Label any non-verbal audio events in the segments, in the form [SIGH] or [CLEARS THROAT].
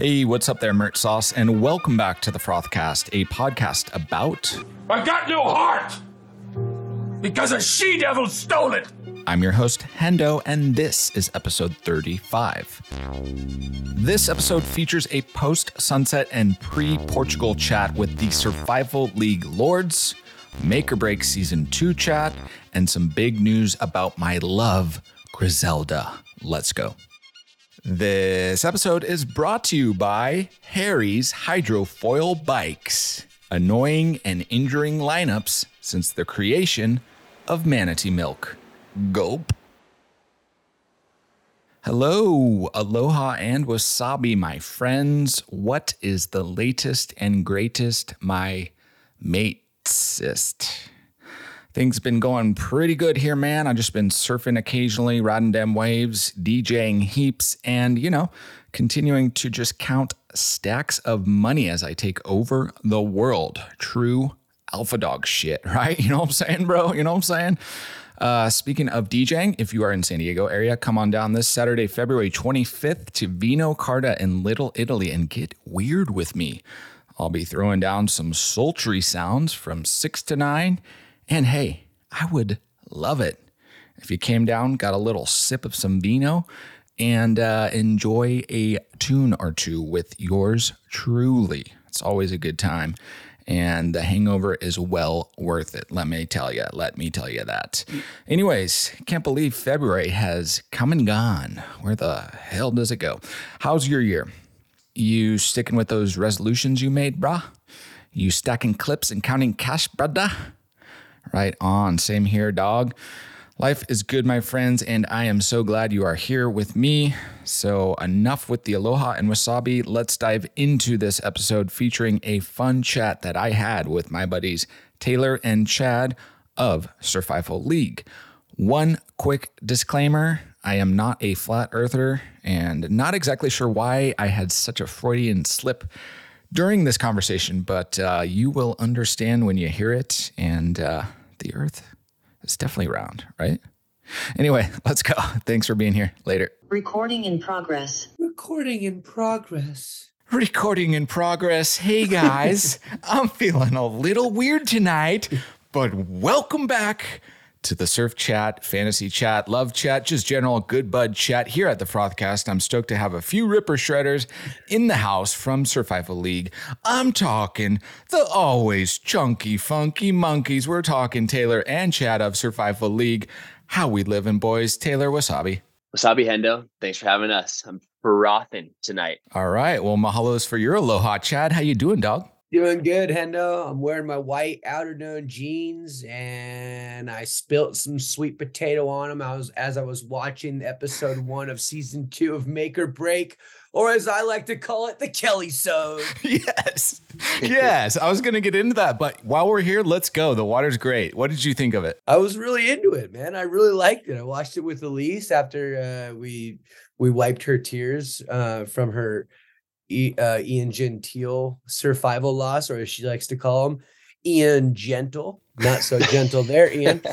Hey, what's up there, Mert Sauce, and welcome back to the Frothcast, a podcast about. I got no heart! Because a she devil stole it! I'm your host, Hendo, and this is episode 35. This episode features a post sunset and pre Portugal chat with the Surfival League Lords, Make or Break Season 2 chat, and some big news about my love, Grizelda. Let's go. This episode is brought to you by Harry's Hydrofoil Bikes, annoying and injuring lineups since the creation of Manatee Milk. Gulp. Hello, aloha, and wasabi, my friends. What is the latest and greatest, my matesist? Things been going pretty good here, man. I've just been surfing occasionally, riding them waves, DJing heaps, and, you know, continuing to just count stacks of money as I take over the world. True alpha dog shit, [LAUGHS] right? You know what I'm saying, bro? You know what I'm saying? Uh, speaking of DJing, if you are in San Diego area, come on down this Saturday, February 25th to Vino Carta in Little Italy and get weird with me. I'll be throwing down some sultry sounds from 6 to 9 and hey, I would love it if you came down, got a little sip of some vino, and uh, enjoy a tune or two with yours truly. It's always a good time. And the hangover is well worth it. Let me tell you. Let me tell you that. Anyways, can't believe February has come and gone. Where the hell does it go? How's your year? You sticking with those resolutions you made, brah? You stacking clips and counting cash, brother? Right on. Same here, dog. Life is good, my friends, and I am so glad you are here with me. So, enough with the aloha and wasabi. Let's dive into this episode featuring a fun chat that I had with my buddies Taylor and Chad of Surfival League. One quick disclaimer I am not a flat earther and not exactly sure why I had such a Freudian slip during this conversation, but uh, you will understand when you hear it. And uh, the earth is definitely round, right? Anyway, [LAUGHS] let's go. Thanks for being here. Later. Recording in progress. Recording in progress. Recording in progress. Hey guys, [LAUGHS] I'm feeling a little weird tonight, but welcome back to the surf chat, fantasy chat, love chat, just general good bud chat here at the Frothcast. I'm stoked to have a few Ripper Shredders in the house from Surfival League. I'm talking the always chunky, funky monkeys. We're talking Taylor and Chad of Surfival League. How we living, boys? Taylor Wasabi. Wasabi Hendo, thanks for having us. I'm frothing tonight. All right. Well, mahalos for your aloha, Chad. How you doing, dog? Doing good, Hendo. I'm wearing my white Outerknown jeans, and I spilt some sweet potato on them. I was as I was watching episode one of season two of Make or Break, or as I like to call it, the Kelly Sode. [LAUGHS] yes, yes. I was gonna get into that, but while we're here, let's go. The water's great. What did you think of it? I was really into it, man. I really liked it. I watched it with Elise after uh, we we wiped her tears uh, from her uh, Ian Gentil survival loss, or as she likes to call him, Ian Gentle. Not so gentle there, Ian. [LAUGHS]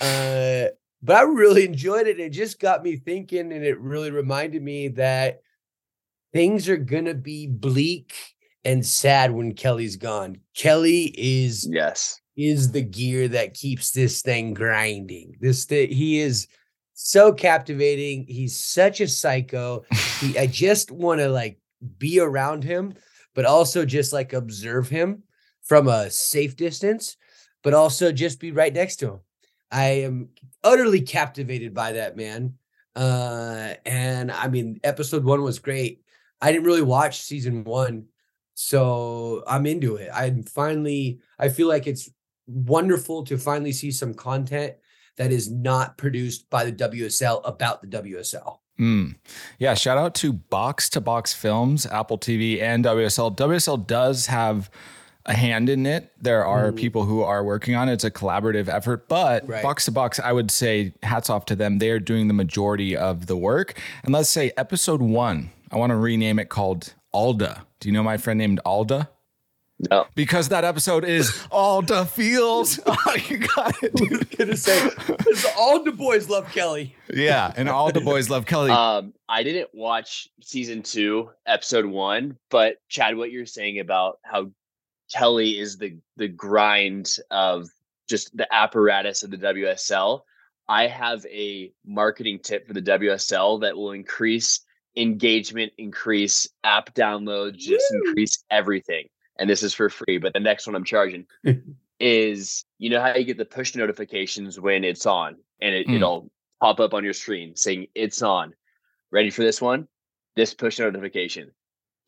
Uh, but I really enjoyed it. It just got me thinking, and it really reminded me that things are gonna be bleak and sad when Kelly's gone. Kelly is yes is the gear that keeps this thing grinding. This thing, he is so captivating. He's such a psycho. He, I just want to like be around him, but also just like observe him from a safe distance, but also just be right next to him. I am utterly captivated by that man. Uh, and I mean, episode one was great. I didn't really watch season one, so I'm into it. I'm finally, I feel like it's wonderful to finally see some content that is not produced by the WSL about the WSL. Mm. Yeah, shout out to Box to Box Films, Apple TV, and WSL. WSL does have a hand in it. There are mm. people who are working on it. It's a collaborative effort, but right. Box to Box, I would say hats off to them. They are doing the majority of the work. And let's say episode one, I want to rename it called Alda. Do you know my friend named Alda? No. because that episode is all the feels. Oh, [LAUGHS] [LAUGHS] you got it. dude. gonna say it's all the boys love Kelly. Yeah, and all the boys love Kelly. Um, I didn't watch season two, episode one, but Chad, what you're saying about how Kelly is the the grind of just the apparatus of the WSL. I have a marketing tip for the WSL that will increase engagement, increase app downloads, just Woo! increase everything. And this is for free, but the next one I'm charging [LAUGHS] is you know how you get the push notifications when it's on and it, Mm. it'll pop up on your screen saying it's on. Ready for this one? This push notification.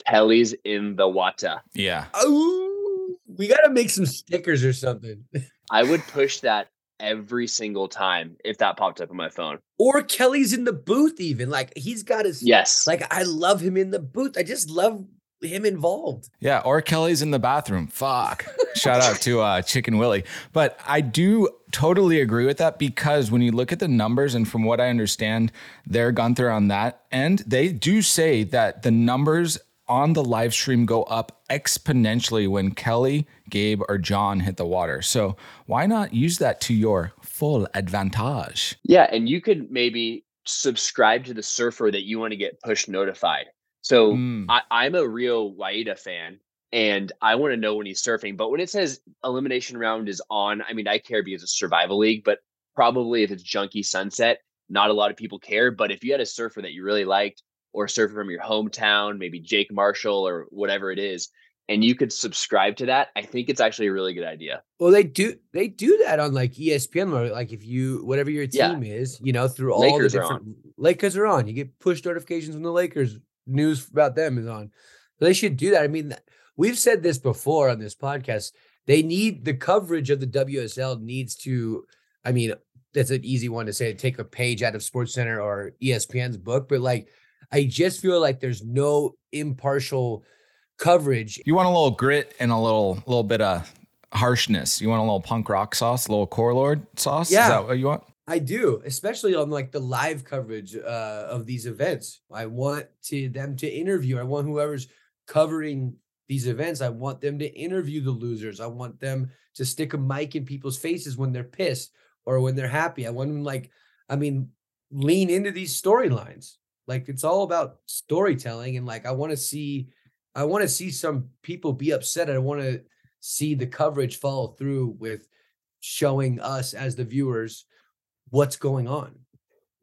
Kelly's in the Wata. yeah. Oh, we gotta make some stickers or something. [LAUGHS] I would push that every single time if that popped up on my phone. Or Kelly's in the booth, even like he's got his. Yes. Like I love him in the booth. I just love him involved. Yeah, or Kelly's in the bathroom. Fuck. Shout out to uh, Chicken Willie. But I do totally agree with that because when you look at the numbers and from what I understand, they're Gunther on that end, they do say that the numbers on the live stream go up exponentially when Kelly, Gabe, or John hit the water. So why not use that to your full advantage? Yeah, and you could maybe subscribe to the surfer that you want to get push notified. So Mm. I, I'm a real Waida fan and I want to know when he's surfing. But when it says elimination round is on, I mean, I care because it's surfival league, but probably if it's junkie sunset, not a lot of people care. But if you had a surfer that you really liked or a surfer from your hometown, maybe Jake Marshall or whatever it is, and you could subscribe to that, I think it's actually a really good idea. Well, they do they do that on like ESPN, where like if you whatever your Yeah. team is, you know, through all Lakers the different Lakers are on. You get push notifications when the Lakers news about them is on. They should do that. I mean, we've said this before on this podcast. They need the coverage of the WSL needs to. I mean, that's an easy one to say. Take a page out of Sports Center or ESPN's book, but like, I just feel like there's no impartial coverage You want a little grit and a little little bit of harshness. You want a little punk rock sauce, a little core lord sauce? Yeah. Is that what you want? I do, especially on like the live coverage uh, of these events. I want to them to interview. I want whoever's covering these events. I want them to interview the losers. I want them to stick a mic in people's faces when they're pissed or when they're happy. I want them like, I mean, lean into these storylines. Like it's all about storytelling, and like I want to see, I want to see some people be upset. I want to see the coverage follow through with showing us as the viewers what's going on.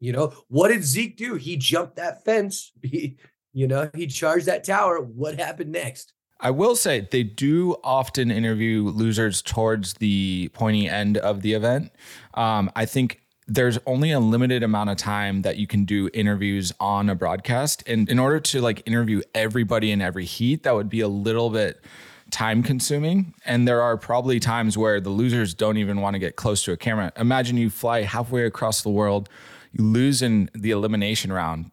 You know, what did Zeke do? He jumped that fence. [LAUGHS] He, you know, he charged that tower. What happened next? I will say they do often interview losers towards the pointy end of the event. Um, I think there's only a limited amount of time that you can do interviews on a broadcast. And in order to like interview everybody in every heat, that would be a little bit time consuming. And there are probably times where the losers don't even want to get close to a camera. Imagine you fly halfway across the world, you lose in the elimination round.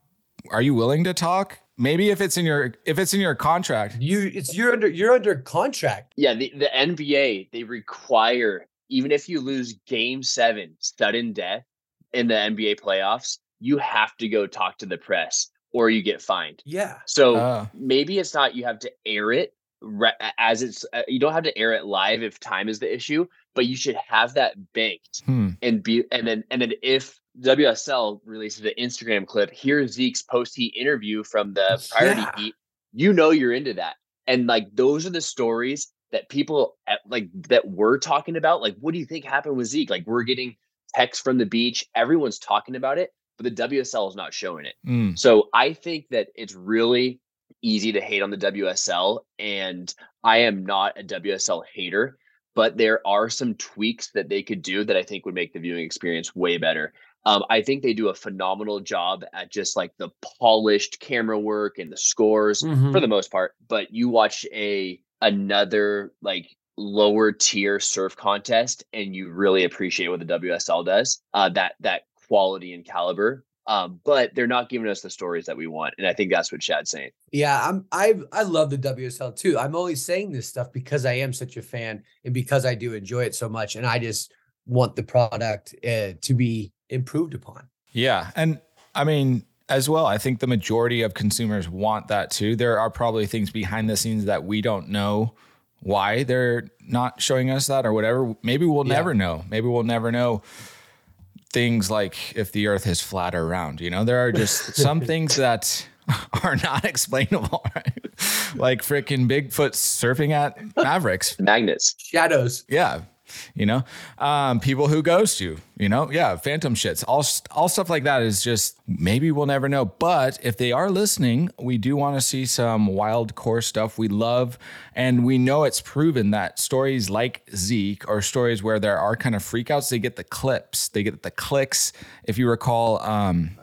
Are you willing to talk? Maybe if it's in your if it's in your contract, You, it's you're under you're under contract. Yeah, the, the NBA, they require, even if you lose game seven, sudden death in the NBA playoffs, you have to go talk to the press or you get fined. Yeah, So Oh. maybe it's not you have to air it re- as it's, uh, you don't have to air it live if time is the issue, but you should have that banked hmm, and be, and then, and then if WSL releases an Instagram clip, here's Zeke's post heat interview from the priority Yeah. heat, you know you're into that. And like those are the stories that people at, like that we're talking about. Like, what do you think happened with Zeke? Like, we're getting texts from the beach, everyone's talking about it, but the WSL is not showing it. mm. So I think that it's really easy to hate on the WSL, and I am not a WSL hater, but there are some tweaks that they could do that I think would make the viewing experience way better. Um, I think they do a phenomenal job at just like the polished camera work and the scores Mhm. for the most part. But you watch a another like lower tier surf contest, and you really appreciate what the WSL does. Uh, that that quality and caliber. Um, but they're not giving us the stories that we want, and I think that's what Chad's saying. yeah. I'm I I love the WSL too. I'm only saying this stuff because I am such a fan and because I do enjoy it so much, and I just want the product uh, to be improved upon. Yeah. And I mean, as well, I think the majority of consumers want that too. There are probably things behind the scenes that we don't know why they're not showing us that or whatever. Maybe we'll Yeah. never know. Maybe we'll never know things like if the earth is flat or round. You know, there are just [LAUGHS] some things that [LAUGHS] are not explainable, [LAUGHS] right? like freaking Bigfoot surfing at Mavericks. Magnets. Shadows. Yeah. You know, um, people who ghost you, you know, yeah, phantom shits, all, all stuff like that is just maybe we'll never know. But if they are listening, we do want to see some wild core stuff we love. And we know it's proven that stories like Zeke or stories where there are kind of freakouts, they get the clips, they get the clicks. If you recall, um,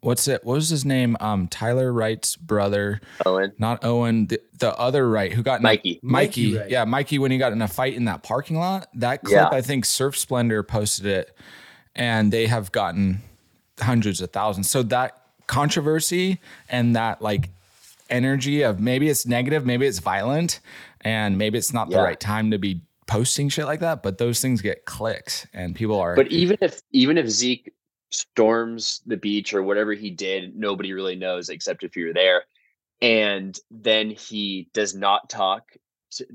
what's it? What was his name? Um, Tyler Wright's brother, Owen. not Owen, the, the other Wright who got in a- Mikey. Mikey, Mikey Wright. yeah, Mikey when he got in a fight in that parking lot. That clip, Yeah. I think Surf Splendor posted it, and they have gotten hundreds of thousands. So that controversy and that like energy of maybe it's negative, maybe it's violent, and maybe it's not the right time to be posting shit like that. But those things get clicks, and people are. But even if even if Zeke storms the beach or whatever he did, nobody really knows except if you're there. And then he does not talk,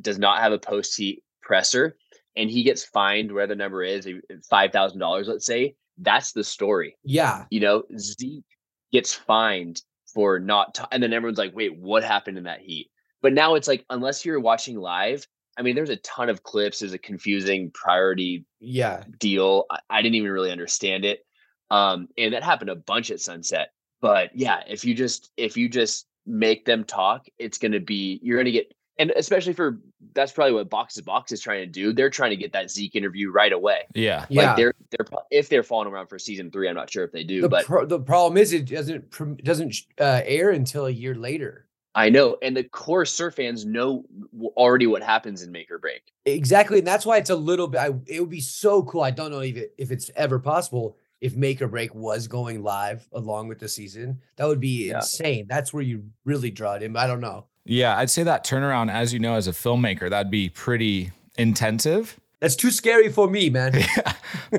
does not have a post heat presser, and he gets fined where the number is five thousand dollars, let's say. That's the story. Yeah. You know, Zeke gets fined for not, and then everyone's like, "Wait, what happened in that heat?" But now it's like, unless you're watching live, I mean, there's a ton of clips. There's a confusing priority Yeah. deal. I, I didn't even really understand it. Um, and that happened a bunch at Sunset. But yeah, if you just if you just make them talk, it's gonna be you're gonna get and especially for that's probably what Box to Box is trying to do. They're trying to get that Zeke interview right away. yeah, Yeah. Like they're they're if they're falling around for season three, I'm not sure if they do, the, but pro- the problem is it doesn't doesn't uh, air until a year later. I know. And the core surf fans know already what happens in Make or Break. Exactly, and that's why it's a little bit. I, it would be so cool. I don't know if it, if it's ever possible if Make or Break was going live along with the season. That would be Yeah. insane. That's where you really draw it in. I don't know. yeah. I'd say that turnaround, as you know, as a filmmaker, that'd be pretty intensive. That's too scary for me, man. [LAUGHS]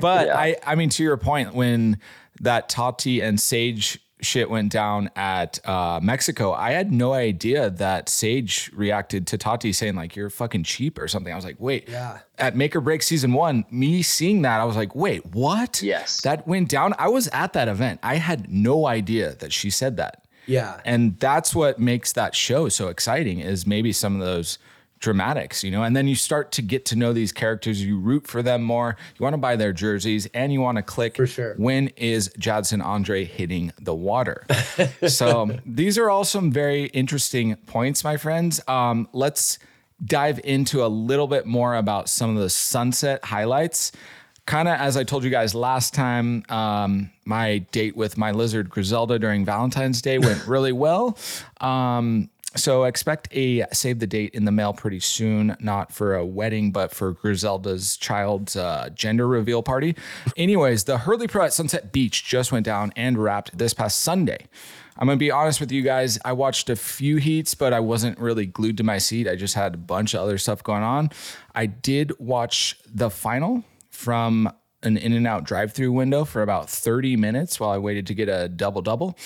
But [LAUGHS] Yeah. I, I mean, to your point, when that Tati and Sage shit went down at uh, Mexico, I had no idea that Sage reacted to Tati saying like "you're fucking cheap" or something. I was like, wait. Yeah. At Make or Break season one, me seeing that, I was like, wait, what? Yes. That went down. I was at that event. I had no idea that she said that. Yeah. And that's what makes that show so exciting is maybe some of those dramatics, you know, and then you start to get to know these characters. You root for them more. You want to buy their jerseys and you want to click For sure. when is Jadson Andre hitting the water. [LAUGHS] so these are all some very interesting points, my friends. Um, let's dive into a little bit more about some of the sunset highlights kind of as I told you guys last time, um, my date with my lizard Grizelda during Valentine's Day went really well. Um, so expect a save the date in the mail pretty soon, not for a wedding, but for Grizelda's child's uh, gender reveal party. Anyways, the Hurley Pro at Sunset Beach just went down and wrapped this past Sunday. I'm gonna be honest with you guys. I watched a few heats, but I wasn't really glued to my seat. I just had a bunch of other stuff going on. I did watch the final from an in and out drive through window for about 30 minutes while I waited to get a double double.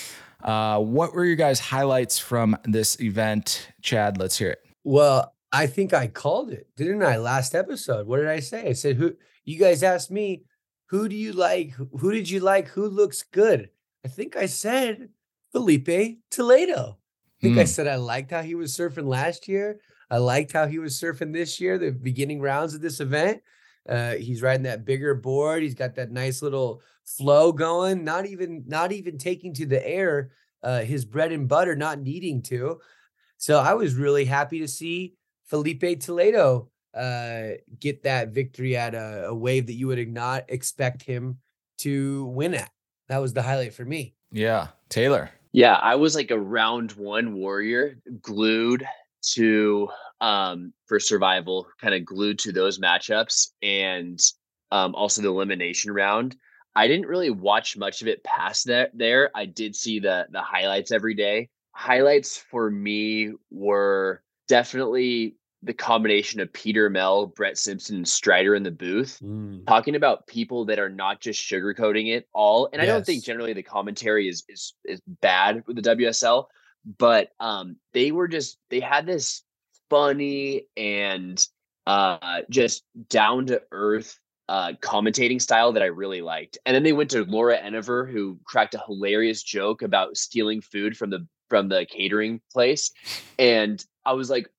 Uh, what were your guys' highlights from this event? Chad, let's hear it. Well, I think I called it, didn't I? Last episode. What did I say? I said, "Who?" You guys asked me, "Who do you like? Who did you like? Who looks good?" I think I said Filipe Toledo. I think I Mm. said I liked how he was surfing last year. I liked how he was surfing this year, the beginning rounds of this event. Uh, he's riding that bigger board. He's got that nice little flow going. Not even, not even taking to the air. Uh, his bread and butter, not needing to. So I was really happy to see Filipe Toledo uh, get that victory at a, a wave that you would not expect him to win at. That was the highlight for me. Yeah, Taylor. Yeah, I was like a round one warrior, glued to um for survival, kind of glued to those matchups and um also the elimination round. I didn't really watch much of it past that there. I did see the the highlights every day. Highlights for me were definitely the combination of Peter Mel, Brett Simpson, and Strider in the booth talking about people that are not just sugarcoating it all and i don't think generally the commentary is is is bad with the wsl but um they were just they had this funny and uh, just down to earth uh, commentating style that I really liked. And then they went to Laura Enever, who cracked a hilarious joke about stealing food from the from the catering place, and I was like,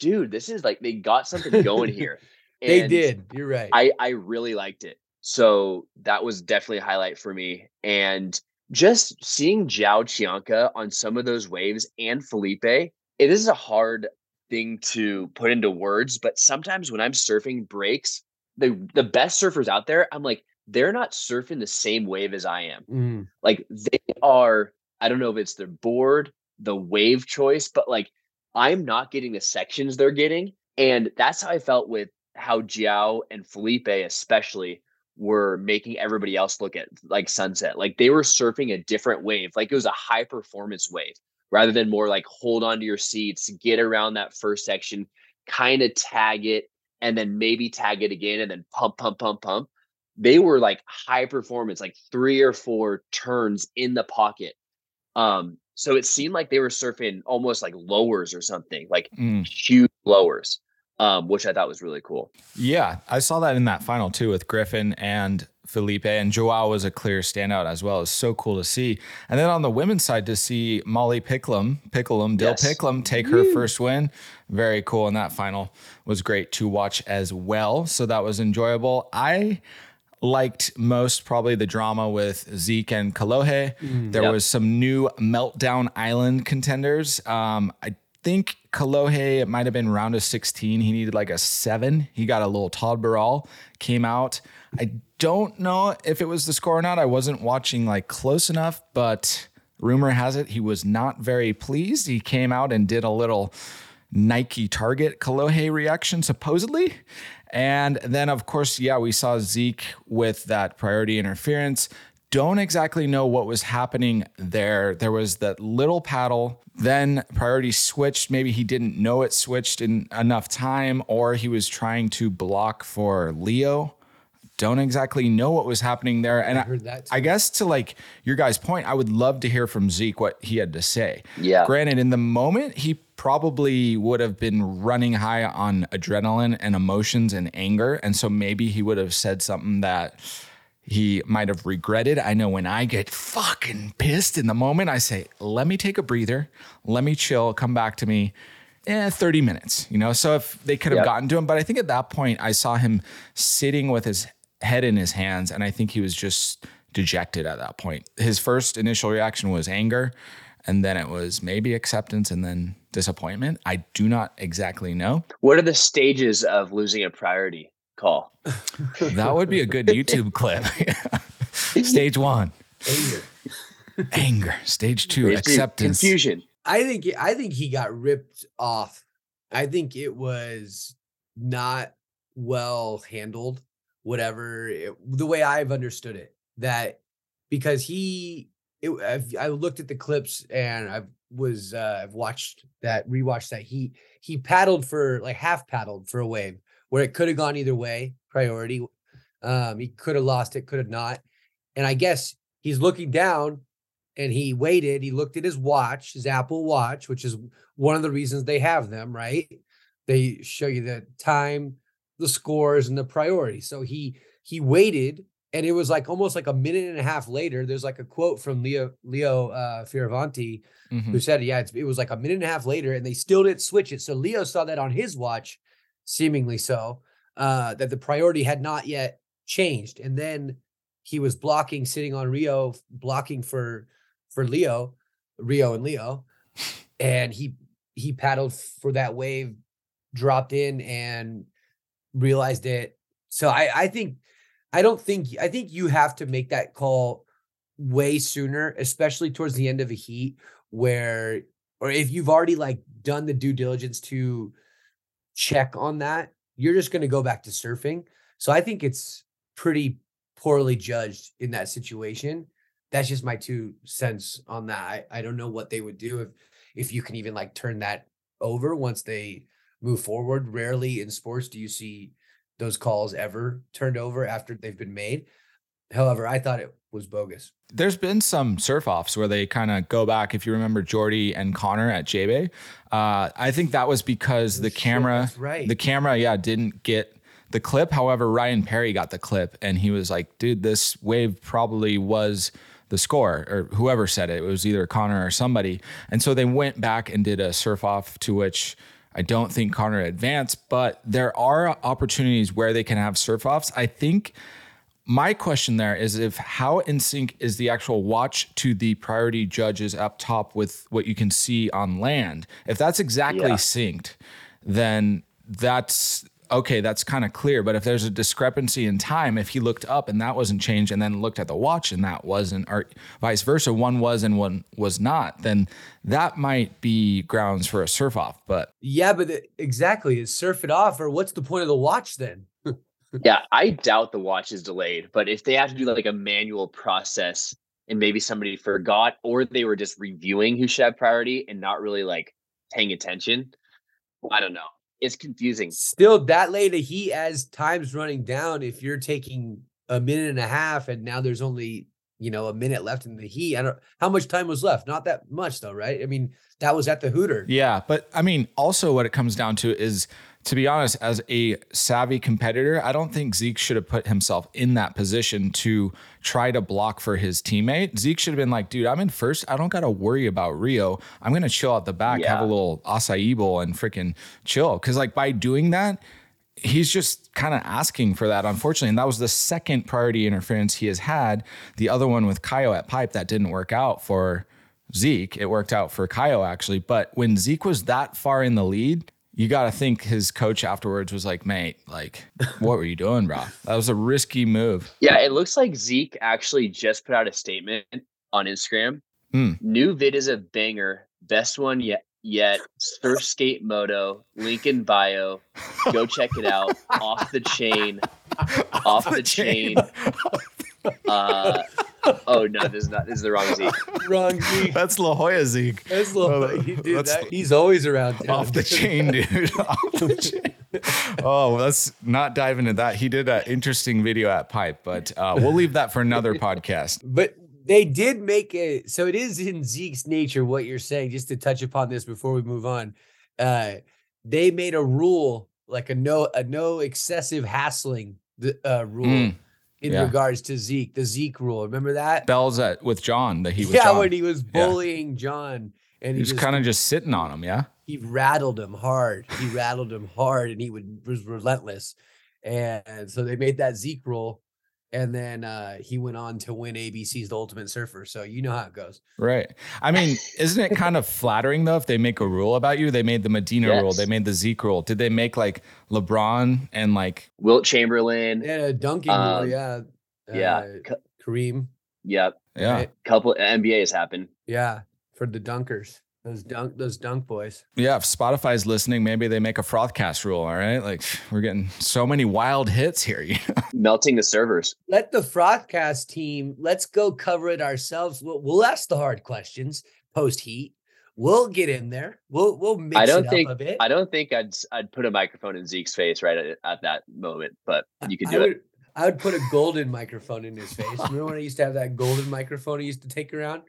dude, this is like they got something going here. [LAUGHS] they did. You're right. I I really liked it. So that was definitely a highlight for me. And just seeing Joao Chianca on some of those waves and Filipe, it is a hard thing to put into words, but sometimes when I'm surfing breaks, the the best surfers out there, I'm like, they're not surfing the same wave as I am. Mm. Like they are, I don't know if it's their board, the wave choice, but like I'm not getting the sections they're getting. And that's how I felt with how Joao and Filipe, especially, were making everybody else look at like sunset. Like they were surfing a different wave, like it was a high performance wave rather than more like hold on to your seats, get around that first section, kind of tag it, and then maybe tag it again and then pump, pump, pump, pump. They were like high performance, like three or four turns in the pocket. Um, so it seemed like they were surfing almost like lowers or something, like Mm. huge lowers, um, which I thought was really cool. Yeah, I saw that in that final too with Griffin and Filipe, and Joao was a clear standout as well. It's so cool to see. And then on the women's side, to see Molly Picklum, Picklum, Dill Yes. Picklum take her first win, very cool. And that final was great to watch as well. So that was enjoyable. I liked most probably the drama with Zeke and Kalohe. there Yep. was some new Meltdown Island contenders. Um, I think Kalohe, it might have been round of 16. He needed like a seven. He got a little Todd Barral, came out. I don't know if it was the score or not. I wasn't watching like close enough, but rumor has it he was not very pleased. He came out and did a little Nike Target Kalohe reaction, supposedly. And then, of course, yeah, we saw Zeke with that priority interference. Don't exactly know what was happening there. There was that little paddle, then priority switched. Maybe he didn't know it switched in enough time, or he was trying to block for Leo. Don't exactly know what was happening there. And I, heard that I guess to like your guys' point, I would love to hear from Zeke what he had to say. Yeah. Granted, in the moment, he probably would have been running high on adrenaline and emotions and anger. And so maybe he would have said something that he might have regretted. I know when I get fucking pissed in the moment, I say, let me take a breather, let me chill, come back to me. Eh, 30 minutes, you know? So if they could have Yep. gotten to him, but I think at that point, I saw him sitting with his head in his hands, and I think he was just dejected at that point. His first initial reaction was anger, and then it was maybe acceptance and then disappointment. I do not exactly know. What are the stages of losing a priority call? That would be a good YouTube clip. [LAUGHS] Stage one, Anger. anger. Stage two, It's the acceptance. confusion. I think I think he got ripped off. I think it was not well handled. Whatever it- the way I've understood it, that because he, it, I've, I looked at the clips and I was uh, I've watched that rewatched that he he paddled for like half paddled for a wave where it could have gone either way. Priority, um, he could have lost it, could have not, and I guess he's looking down and he waited. He looked at his watch, his Apple Watch, which is one of the reasons they have them, right? They show you the time, the scores, and the priority. So he he waited, and it was like almost like a minute and a half later. There's like a quote from Leo Leo uh, Fioravanti Mhm. who said, "Yeah, it's, it was like a minute and a half later, and they still didn't switch it." So Leo saw that on his watch, seemingly so, uh, that the priority had not yet changed, and then he was blocking, sitting on Rio, blocking for for Leo, Rio and Leo, [LAUGHS] and he he paddled for that wave, dropped in, and realized it. So I I think I don't think I think you have to make that call way sooner, especially towards the end of a heat where or if you've already like done the due diligence to check on that, you're just going to go back to surfing. So I think it's pretty poorly judged in that situation. That's just my two cents on that. I, I don't know what they would do if if you can even like turn that over once they move forward. Rarely in sports do you see those calls ever turned over after they've been made. However, I thought it was bogus. There's been some surf offs where they kind of go back. If you remember Jordy and Connor at J Bay, uh, I think that was because the Oh, shit, camera, right. the camera, yeah, didn't get the clip. However, Ryan Perry got the clip, and he was like, "Dude, this wave probably was." The score, or whoever said it, it was either Connor or somebody. And so they went back and did a surf off to which I don't think Connor advanced, but there are opportunities where they can have surf offs. I think my question there is if how in sync is the actual watch to the priority judges up top with what you can see on land? If that's exactly Yeah. synced, then that's okay, that's kind of clear. But if there's a discrepancy in time, if he looked up and that wasn't changed and then looked at the watch and that wasn't, or vice versa, one was and one was not, then that might be grounds for a surf off. But Yeah, but the, exactly, is surf it off, or what's the point of the watch then? [LAUGHS] Yeah, I doubt the watch is delayed, but if they have to do like a manual process and maybe somebody forgot or they were just reviewing who should have priority and not really like paying attention, I don't know. It's confusing. Still, that late of heat as time's running down. If you're taking a minute and a half, and now there's only you know a minute left in the heat. I don't how much time was left. Not that much though, right? I mean, that was at the Hooter. Yeah, but I mean, also what it comes down to is, to be honest, as a savvy competitor, I don't think Zeke should have put himself in that position to try to block for his teammate. Zeke should have been like, dude, I'm in first. I don't got to worry about Rio. I'm going to chill out the back, have a little acai bowl and freaking chill. Cause like by doing that, he's just kind of asking for that, unfortunately. And that was the second priority interference he has had. The other one with Caio at pipe that didn't work out for Zeke. It worked out for Caio actually. But when Zeke was that far in the lead, you got to think his coach afterwards was like, mate, like, what were you doing, bro? That was a risky move. Yeah, it looks like Zeke actually just put out a statement on Instagram. Hmm. New vid is a banger. Best one yet. Yet surf skate moto link in bio. Go check it out. Off the chain. [LAUGHS] Off the chain. [LAUGHS] Uh, oh no, this is not. This is the wrong Zeke. Wrong [LAUGHS] Zeke. That's La Jolla Zeke. That's little, dude, that's- that- he's always around. town. Off the chain, [LAUGHS] dude. [LAUGHS] Off the chain. Oh, let's not dive into that. He did an interesting video at Pipe, but uh, we'll leave that for another podcast. But they did make it so it is in Zeke's nature what you're saying. Just to touch upon this before we move on, uh, they made a rule like a no a no excessive hassling the uh, rule Mm, in yeah. regards to Zeke, the Zeke rule. Remember that? Bells at with John that he was yeah, John. when he was Yeah. bullying John, and he he was kind of just sitting on him, yeah. he rattled him hard. He rattled him hard, and he would was relentless. And so they made that Zeke rule, and then uh, he went on to win ABC's The Ultimate Surfer. So you know how it goes. Right. I mean, isn't it kind of flattering though if they make a rule about you? They made the Medina rule, they made the Zeke rule. Did they make like LeBron and like Wilt Chamberlain. Yeah, a dunking rule, Um, yeah. yeah. Uh, K- Kareem. Yep. yeah. right? Couple NBA has happened. Yeah, for the dunkers. Those dunk those dunk boys. Yeah, if Spotify's listening, maybe they make a frothcast rule, all right? Like we're getting so many wild hits here. you know? [LAUGHS] Melting the servers. Let the Frothcast team, let's go cover it ourselves. We'll, we'll ask the hard questions post heat. We'll get in there. We'll we'll mix I don't it think up a bit. I don't think I'd s- I'd put a microphone in Zeke's face right at, at that moment, but you could I do it. would, I would put a golden microphone in his face. [LAUGHS] Remember when I used to have that golden microphone I used to take around?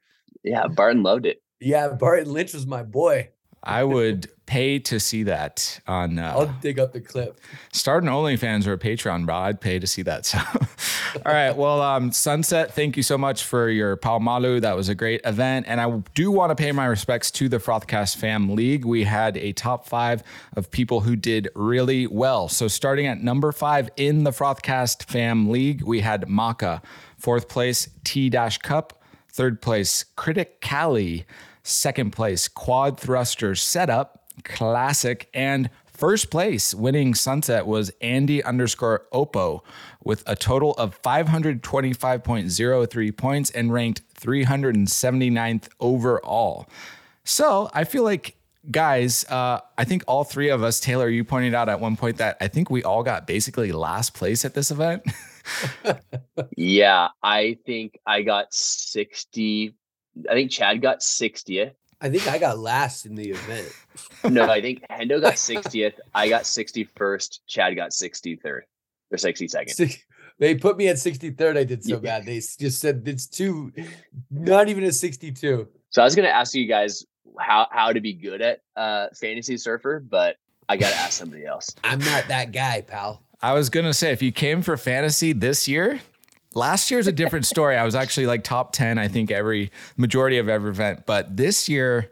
Yeah, Barton loved it. Yeah, Barton Lynch was my boy. I would pay to see that on I'll uh, dig up the clip. start an OnlyFans or a Patreon, bro. I'd pay to see that. So, [LAUGHS] all right. Well, um, Sunset, thank you so much for your Palmalu. That was a great event. And I do want to pay my respects to the Frothcast Fam League. We had a top five of people who did really well. So, starting at number five in the Frothcast Fam League, we had Maka. Fourth place, T Dash Cup. Third place, Critic Cali. Second place, Quad Thruster Setup, Classic. And first place, winning Sunset, was Andy underscore Oppo with a total of 525.03 points and ranked 379th overall. So I feel like, guys, uh, I think all three of us, Taylor, you pointed out at one point that I think we all got basically last place at this event. [LAUGHS] [LAUGHS] Yeah, I think I got 60. I think Chad got 60th. I think I got last in the event. No, I think [LAUGHS] Hendo got 60th. I got 61st. Chad got 63rd or 62nd. They put me at 63rd. I did so Yeah. bad. They just said it's too, not even a 62. So I was gonna ask you guys how how to be good at uh fantasy surfer, but I gotta ask somebody else. I'm not that guy, pal. I was gonna say if you came for fantasy this year, last year's a different story. I was actually like top ten, I think every majority of every event, but this year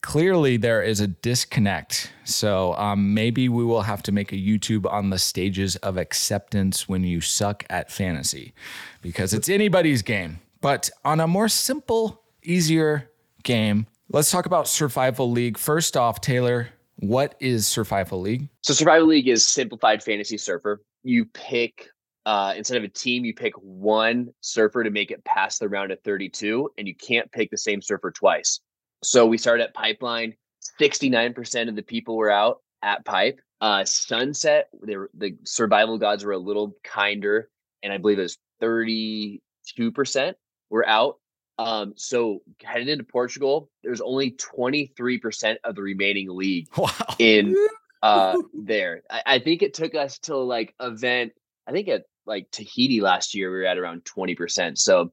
clearly there is a disconnect. So um, maybe we will have to make a YouTube on the stages of acceptance when you suck at fantasy, because it's anybody's game. But on a more simple, easier game, let's talk about Surfival League. First off, Taylor, what is Surfival League? So Surfival League is simplified fantasy surfer. You pick uh, instead of a team, you pick one surfer to make it past the round of 32, and you can't pick the same surfer twice. So we started at Pipeline. 69% of the people were out at Pipe. Uh, Sunset, they were, the survival gods were a little kinder, and I believe it was 32% were out. Um, so heading into Portugal, there's only 23% of the remaining league [LAUGHS] Wow. in [LAUGHS] uh there. I, I think it took us till like event, I think at like Tahiti last year, we were at around 20%. So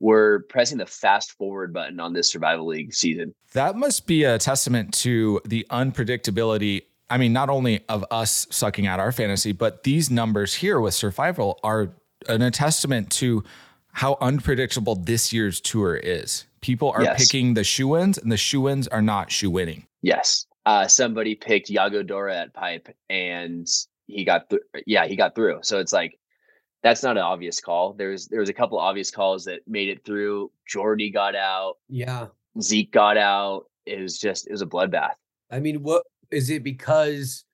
we're pressing the fast forward button on this surfival league season. That must be a testament to the unpredictability. I mean, not only of us sucking at our fantasy, but these numbers here with survival are an a testament to how unpredictable this year's tour is. People are Yes. picking the shoe ins, and the shoe ins are not shoe winning. Yes. Uh somebody picked Yago Dora at pipe and he got th- yeah, he got through. So it's like that's not an obvious call. There's there was a couple obvious calls that made it through. Jordy got out, Yeah. Zeke got out. It was just it was a bloodbath. I mean, what is it because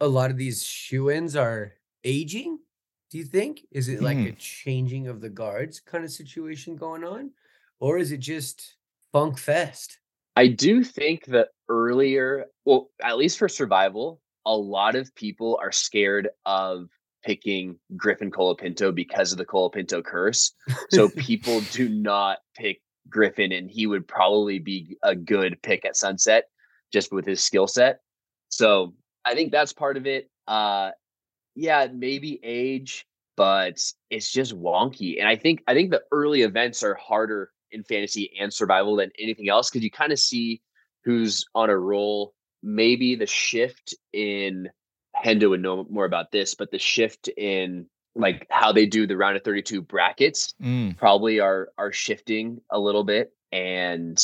a lot of these shoe ins are aging? Do you think? Is it like Hmm. a changing of the guards kind of situation going on? Or is it just funk fest? I do think that earlier, well, at least for survival, a lot of people are scared of picking Griffin Colapinto because of the Colapinto curse. So [LAUGHS] people do not pick Griffin, and he would probably be a good pick at Sunset just with his skill set. So I think that's part of it. Uh, yeah, maybe age, but it's just wonky. And I think I think the early events are harder in fantasy and survival than anything else because you kind of see who's on a roll. Maybe the shift in Hendo would know more about this, but the shift in like how they do the round of 32 brackets Mm. probably are are shifting a little bit. And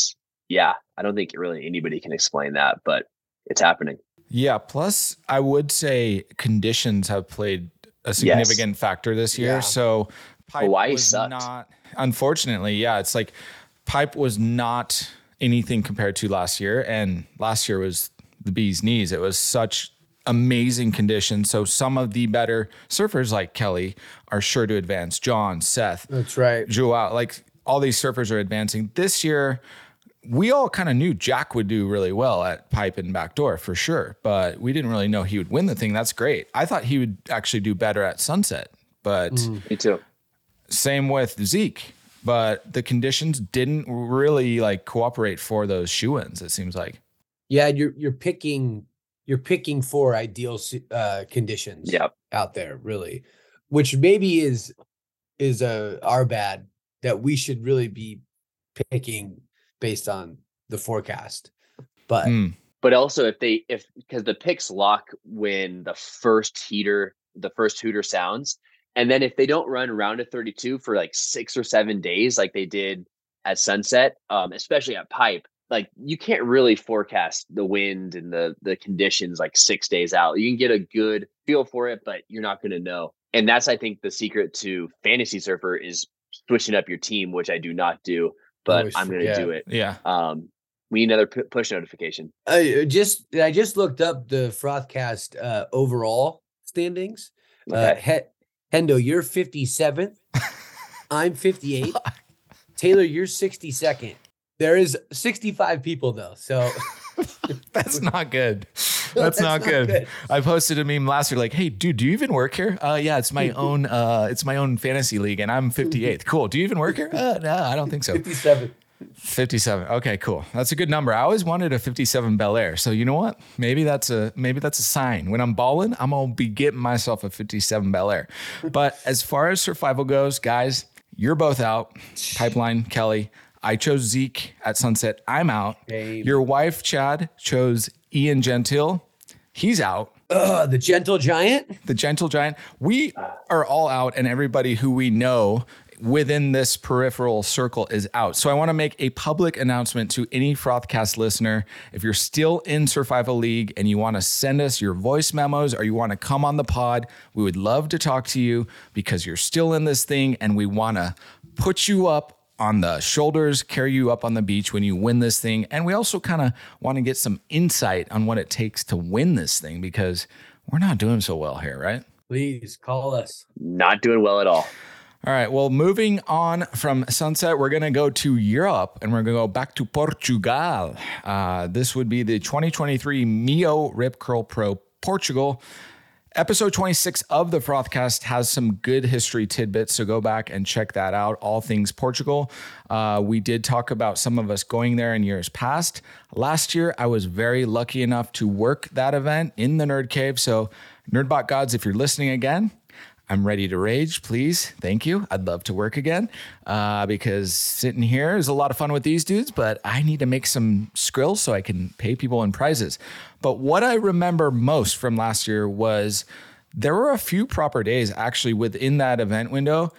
yeah, I don't think really anybody can explain that, but it's happening. Yeah. Plus, I would say conditions have played a significant factor this year. Yeah. So, pipe Hawaii was sucked. not. Unfortunately, yeah, it's like pipe was not anything compared to last year, and last year was the bee's knees. It was such amazing conditions. So some of the better surfers like Kelly are sure to advance. John, Seth, That's right. Joao, like all these surfers are advancing. This year, we all kind of knew Jack would do really well at pipe and backdoor for sure, but we didn't really know he would win the thing. That's great. I thought he would actually do better at sunset, but mm. Me too. same with Zeke. But the conditions didn't really like cooperate for those shoe ins, it seems like. Yeah, you're you're picking you're picking for ideal uh conditions Yep. out there, really. Which maybe is is a our bad that we should really be picking based on the forecast. But Mm. But also if they if because the picks lock when the first heater, the first hooter sounds. And then if they don't run round of 32 for like six or seven days, like they did at sunset, um, especially at pipe, like you can't really forecast the wind and the the conditions like six days out. You can get a good feel for it, but you're not gonna know. And that's I think the secret to fantasy surfer is switching up your team, which I do not do, but I'm gonna do it. Yeah. Um, we need another pu- push notification. I uh, just I just looked up the Frothcast uh overall standings. Uh Okay. he- Hendo, you're 57th. [LAUGHS] I'm 58. Taylor, you're 62nd. There is 65 people though. So [LAUGHS] That's not good. [LAUGHS] That's, not, good. I posted a meme last year like, "Hey, dude, do you even work here?" Uh, yeah, it's my [LAUGHS] own. Uh, it's my own fantasy league, and I'm 58th. Cool. Do you even work here? Uh, no, I don't think so. 57. 57. Okay, cool. That's a good number. I always wanted a 57 Bel Air. So you know what? Maybe that's a maybe that's a sign. When I'm balling, I'm gonna be getting myself a 57 Bel Air. But as far as survival goes, guys, you're both out. Pipeline, Kelly. I chose Zeke at Sunset. I'm out. Babe. Your wife, Chad, chose Ian Gentil. He's out. Ugh, the gentle giant. The Gentle Giant. We are all out, and everybody who we know within this peripheral circle is out. So I want to make a public announcement to any Frothcast listener. If you're still in Surfival League and you want to send us your voice memos or you want to come on the pod, we would love to talk to you because you're still in this thing and we want to put you up on the shoulders, carry you up on the beach when you win this thing. And we also kind of want to get some insight on what it takes to win this thing because we're not doing so well here, right? Please call us. Not doing well at all. All right. Well, moving on from Sunset, we're going to go to Europe and we're going to go back to Portugal. Uh, this would be the 2023 MEO Rip Curl Pro Portugal. Episode 26 of the Frothcast has some good history tidbits, so go back and check that out. All things Portugal. Uh, we did talk about some of us going there in years past. Last year, I was very lucky enough to work that event in the Nerd Cave. So, Nerdbot Gods, if you're listening again, I'm ready to rage, please. Thank you. I'd love to work again uh, because sitting here is a lot of fun with these dudes, but I need to make some skrills so I can pay people in prizes. But what I remember most from last year was there were a few proper days actually within that event window.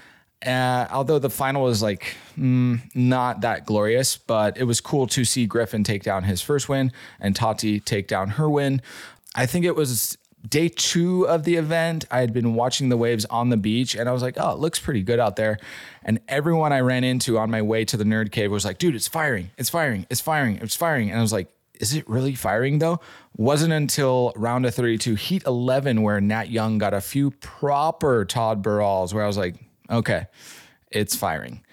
Uh, although the final was like mm, not that glorious, but it was cool to see Griffin take down his first win and Tati take down her win. I think it was day two of the event, I had been watching the waves on the beach and I was like, oh, it looks pretty good out there. And everyone I ran into on my way to the nerd cave was like, dude, it's firing, it's firing, it's firing, it's firing. And I was like, is it really firing though? Wasn't until round of 32, heat 11, where Nat Young got a few proper Todd Burralls, where I was like, okay, it's firing.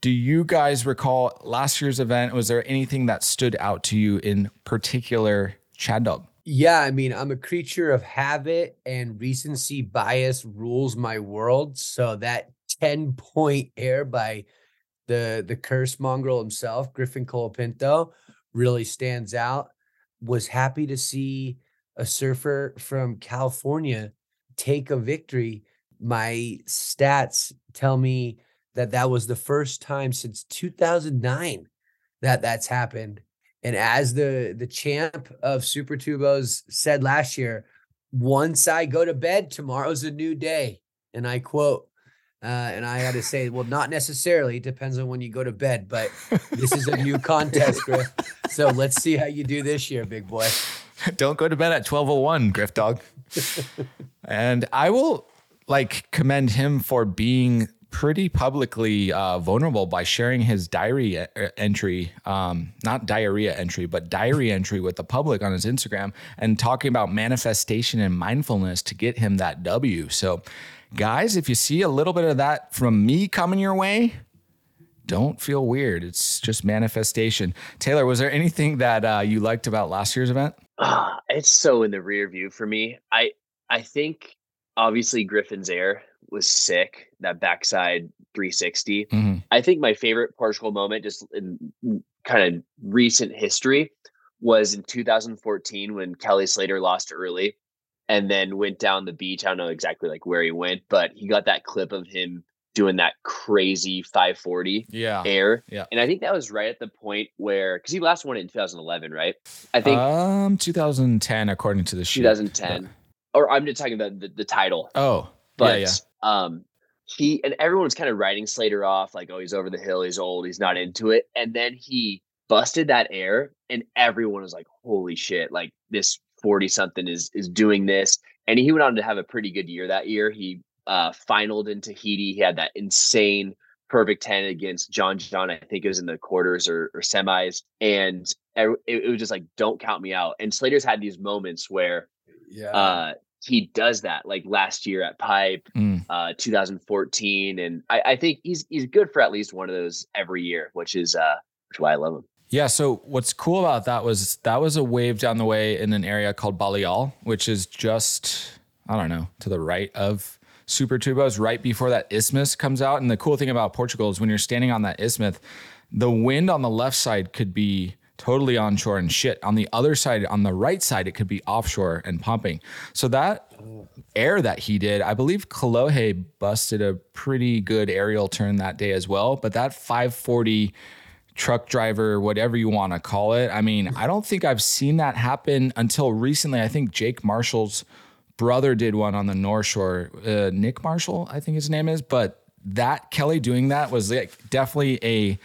Do you guys recall last year's event? Was there anything that stood out to you in particular, Chad Dog? Yeah, I mean, I'm a creature of habit and recency bias rules my world. So that 10 point air by the the curse mongrel himself, Griffin Colapinto, really stands out. Was happy to see a surfer from California take a victory. My stats tell me that that was the first time since 2009 that that's happened. And as the the champ of Super Tubos said last year, once I go to bed, tomorrow's a new day. And I quote, uh, and I had to say, well, not necessarily. It depends on when you go to bed, but this is a new [LAUGHS] contest, Griff. So let's see how you do this year, big boy. Don't go to bed at 1201, Griff Dog. [LAUGHS] and I will like commend him for being pretty publicly uh, vulnerable by sharing his diary entry, um, not diarrhea entry, but diary entry with the public on his Instagram and talking about manifestation and mindfulness to get him that W. So, guys, if you see a little bit of that from me coming your way, don't feel weird. It's just manifestation. Taylor, was there anything that uh, you liked about last year's event? Ah, [SIGHS] it's so in the rear view for me. I I think obviously Griffin's air was sick. That backside 360. Mhm. I think my favorite Portugal moment, just in kind of recent history, was in 2014 when Kelly Slater lost early, and then went down the beach. I don't know exactly like where he went, but he got that clip of him doing that crazy 540 Yeah. air. yeah. And I think that was right at the point where because he last won it in 2011, right? I think Um, 2010, according to the sheet. 2010. Or I'm just talking about the, the title. Oh, But yeah, um he and everyone was kind of writing Slater off, like, oh, he's over the hill, he's old, he's not into it. And then he busted that air, and everyone was like, holy shit, like this 40 something is is doing this. And he went on to have a pretty good year that year. He uh finaled in Tahiti. He had that insane perfect 10 against John John. I think it was in the quarters or, or semis. And it, it was just like, don't count me out. And Slater's had these moments where Yeah. uh he does that like last year at pipe Mm. uh 2014 and I, I think he's he's good for at least one of those every year which is uh which is why i love him Yeah. So what's cool about that was that was a wave down the way in an area called Baleal, which is just I don't know to the right of Super Tubos, right before that isthmus comes out. And the cool thing about Portugal is when you're standing on that isthmus, the wind on the left side could be totally onshore and shit. On the other side, on the right side, it could be offshore and pumping. So that air that he did, I believe Kolohe busted a pretty good aerial turn that day as well. But that 540 truck driver, whatever you want to call it, I mean, I don't think I've seen that happen until recently. I think Jake Marshall's brother did one on the North Shore, uh, Nick Marshall, I think his name is. But that Kelly doing that was like definitely a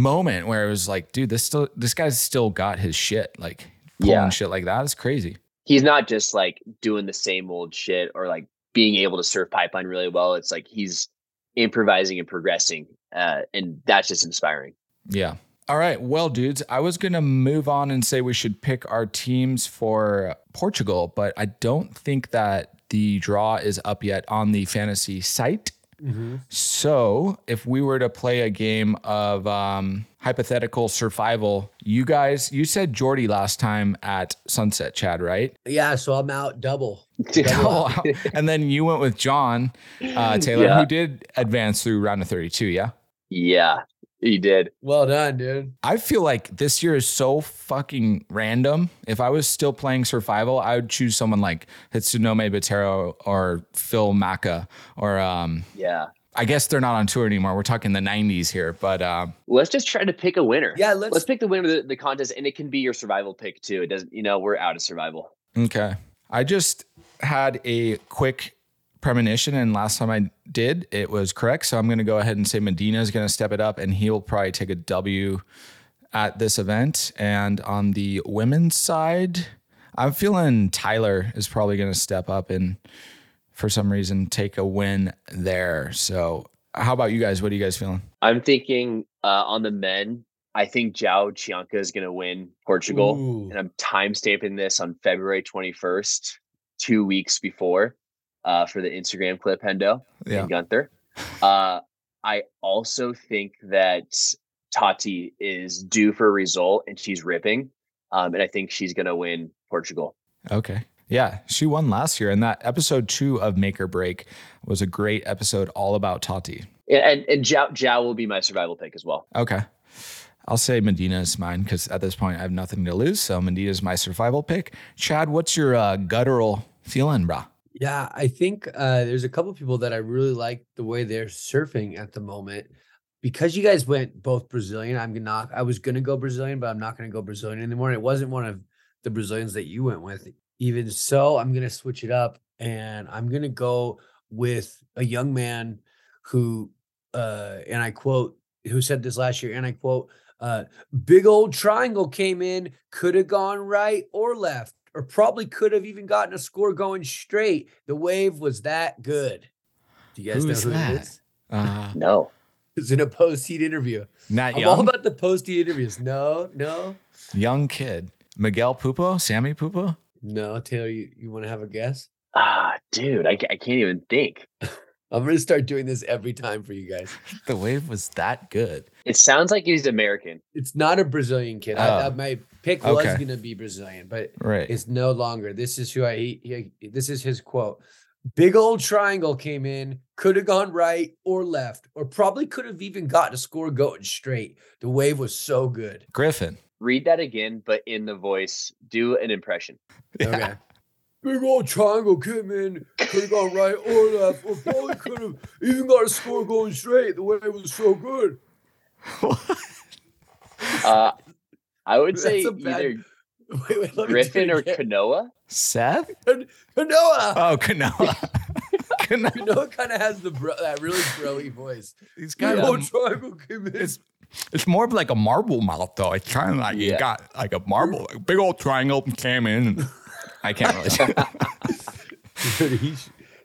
moment where it was like, dude, this still this guy's still got his shit. Like pulling Yeah. shit like that is crazy. He's not just like doing the same old shit or like being able to surf pipeline really well. It's like he's improvising and progressing, uh, and that's just inspiring. Yeah. All right. Well, dudes, I was going to move on and say we should pick our teams for Portugal, but I don't think that the draw is up yet on the fantasy site. So, if we were to play a game of um, hypothetical survival, you guys, you said Jordy last time at Sunset, Chad, right? Yeah, so I'm out double. [LAUGHS] Oh, wow. and then you went with John uh, Taylor, Yeah. who did advance through round of 32. Yeah. Yeah, he did. Well done, dude. I feel like this year is so fucking random. If I was still playing survival, I would choose someone like Hitsunome Botero or Phil Maka or um Yeah. I guess they're not on tour anymore. We're talking the 90s here, but um Let's just try to pick a winner. Yeah, let's, Let's pick the winner of the, the contest, and it can be your survival pick too. It doesn't, you know, we're out of survival. okay. I just had a quick premonition and last time I did, it was correct. So I'm going to go ahead and say Medina is going to step it up and he'll probably take a W at this event. And on the women's side, I'm feeling Tyler is probably going to step up and for some reason take a win there. So how about you guys? What are you guys feeling? I'm thinking uh, on the men. I think Joao Chianca is going to win Portugal, Ooh. and I'm time stamping this on February 21st, two weeks before, uh, for the Instagram clip Hendo Yeah. and Gunther. Uh, I also think that Tati is due for a result, and she's ripping, um, and I think she's going to win Portugal. Okay. Yeah, she won last year, and that episode two of Make or Break was a great episode, all about Tati. And and, and Joao, will be my survival pick as well. Okay. I'll say Medina is mine because at this point I have nothing to lose. So Medina is my survival pick. Chad, what's your uh, guttural feeling, brah? Yeah, I think uh, there's a couple people that I really like the way they're surfing at the moment. Because you guys went both Brazilian, I'm not. I was gonna go Brazilian, but I'm not gonna go Brazilian anymore. It wasn't one of the Brazilians that you went with. Even so, I'm gonna switch it up, and I'm gonna go with a young man who, uh, and I quote, who said this last year, and I quote, uh, "Big old triangle came in, could have gone right or left." Or probably could have even gotten a score going straight. The wave was that good. Do you guys Who know is who that? it is? Uh, No. It's in a post heat interview. Nat I'm all about the post heat interviews. No, no, young kid. Miguel Pupo, Sammy Pupo. no. Taylor, you, you want to have a guess? Ah, dude, I, I can't even think. [LAUGHS] I'm gonna start doing this every time for you guys. [LAUGHS] The wave was that good. It sounds like he's American. It's not a Brazilian kid. I, I- Oh. my pick was gonna be Brazilian, but Right. it's no longer. This is who I. He, he, this is his quote. Big old triangle came in, could have gone right or left, or probably could have even gotten a score going straight. The wave was so good. Griffin. Read that again, but in the voice. Do an impression. [LAUGHS] Okay. Big old triangle came in, could have gone right or left, or probably could have even got a score going straight. The way it was so good. [LAUGHS] Uh, I would say bad- either [LAUGHS] Wait, wait, let me do Griffin or again. Kanoa. Seth? Noah. Oh, Kanoa. Kanoa. Noah kind of has the bro- that really brilly voice. He's Big got old triangle came in. it's it's more of like a marble mouth though. It's kind of like you got like a marble, a big old triangle came in. [LAUGHS] I can't really. Dude, [LAUGHS] he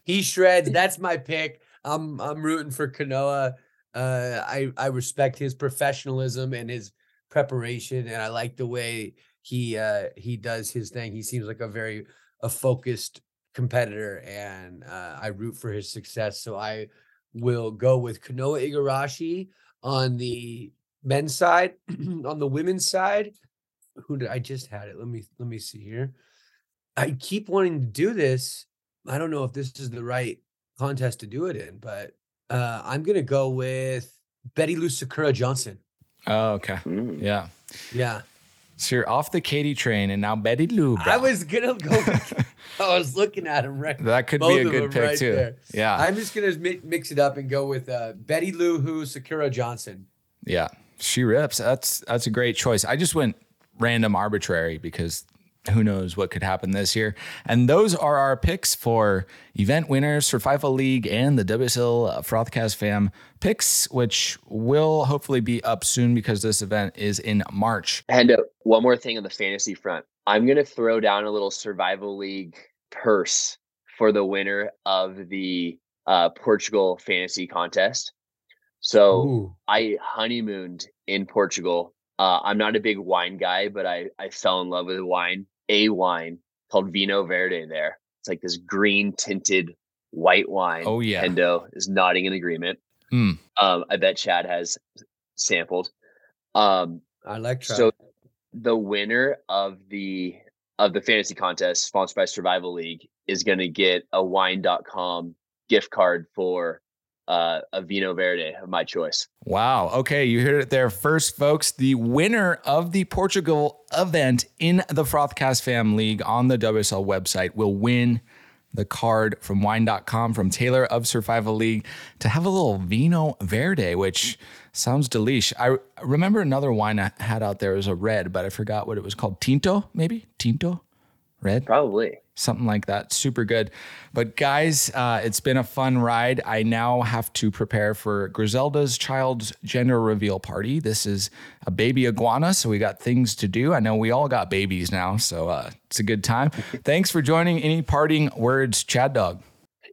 he shreds. That's my pick. I'm I'm rooting for Kanoa. Uh, I I respect his professionalism and his preparation, and I like the way he uh he does his thing. He seems like a very a focused competitor, and uh, I root for his success. So I will go with Kanoa Igarashi on the men's side. [CLEARS THROAT] on the women's side, who did I just had it? Let me let me see here. I keep wanting to do this. I don't know if this is the right contest to do it in, but uh, I'm gonna go with Betty Lou Sakura Johnson. Oh, okay. Mm. Yeah. Yeah. So you're off the Caity train and now Betty Lou. bro. I was gonna go. [LAUGHS] [LAUGHS] I was looking at him right. That could be a good pick right too. there. Yeah. I'm just gonna mi- mix it up and go with uh, Betty Lou Who, Sakura Johnson. Yeah, she rips. That's that's a great choice. I just went random arbitrary because who knows what could happen this year. And those are our picks for event winners, Surfival League, and the WSL Frothcast fam picks, which will hopefully be up soon because this event is in March. And uh, one more thing on the fantasy front. I'm going to throw down a little surfival league purse for the winner of the uh, Portugal fantasy contest. So Ooh. I honeymooned in Portugal. Uh, I'm not a big wine guy, but I, I fell in love with wine, a wine called Vino Verde there. It's like this green tinted white wine. Oh, yeah. Hendo is nodding in agreement. Mm. Um, I bet Chad has sampled. Um, I like try. so the winner of the of the fantasy contest sponsored by Surfival League is going to get a wine.com gift card for uh, a Vino Verde of my choice. Wow. Okay. You heard it there first, folks. The winner of the Portugal event in the Frothcast Fam League on the WSL website will win the card from wine.com from Taylor of Surfival League to have a little Vino Verde, which sounds delish. I remember another wine I had out there was a red, but I forgot what it was called. Tinto, maybe? Tinto? Red? Probably. Something like that. Super good. But guys, uh, it's been a fun ride. I now have to prepare for Grizelda's child's gender reveal party. This is a baby iguana, so we got things to do. I know we all got babies now, so uh, it's a good time. [LAUGHS] Thanks for joining. Any parting words, Chad Dog?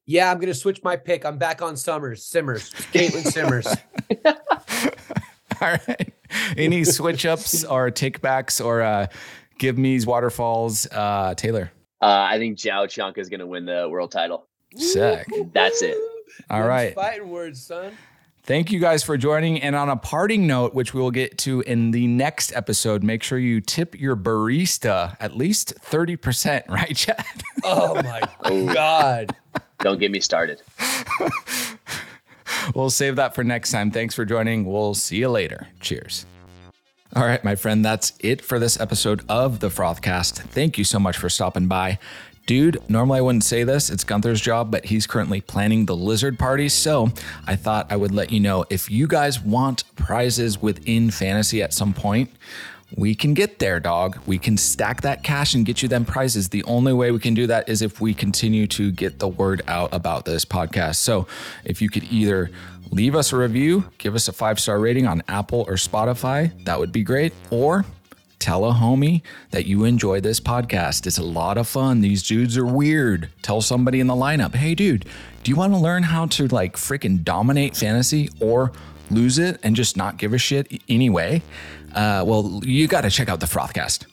yeah, I'm gonna switch my pick. I'm back on Summers, Simmers, Caitlin Simmers. [LAUGHS] [LAUGHS] All right. Any switch ups or takebacks or uh, give me's waterfalls, uh, Taylor? Uh, I think Joao Chianca is going to win the world title. Sick. That's it. All Them's right. fighting words, son. Thank you guys for joining. And on a parting note, which we will get to in the next episode, make sure you tip your barista at least 30%, [LAUGHS] right, Chad? Oh my [LAUGHS] god. Don't get me started. [LAUGHS] we'll save that for next time. Thanks for joining. We'll see you later. Cheers. All right, my friend, that's it for this episode of the Frothcast. Thank you so much for stopping by. Dude, normally I wouldn't say this, it's Gunther's job, but he's currently planning the lizard party. So I thought I would let you know if you guys want prizes within fantasy at some point, we can get there, dog. We can stack that cash and get you them prizes. The only way we can do that is if we continue to get the word out about this podcast. So if you could either leave us a review, give us a five star rating on Apple or Spotify, that would be great. Or tell a homie that you enjoy this podcast. It's a lot of fun. These dudes are weird. Tell somebody in the lineup, hey, dude, do you want to learn how to like freaking dominate fantasy or lose it and just not give a shit anyway? Uh, well, you got to check out the Frothcast.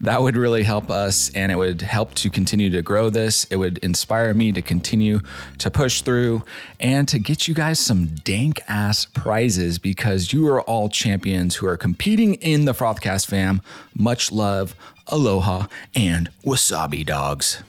That would really help us and it would help to continue to grow this. It would inspire me to continue to push through and to get you guys some dank ass prizes because you are all champions who are competing in the Frothcast fam. Much love, aloha, and wasabi dogs.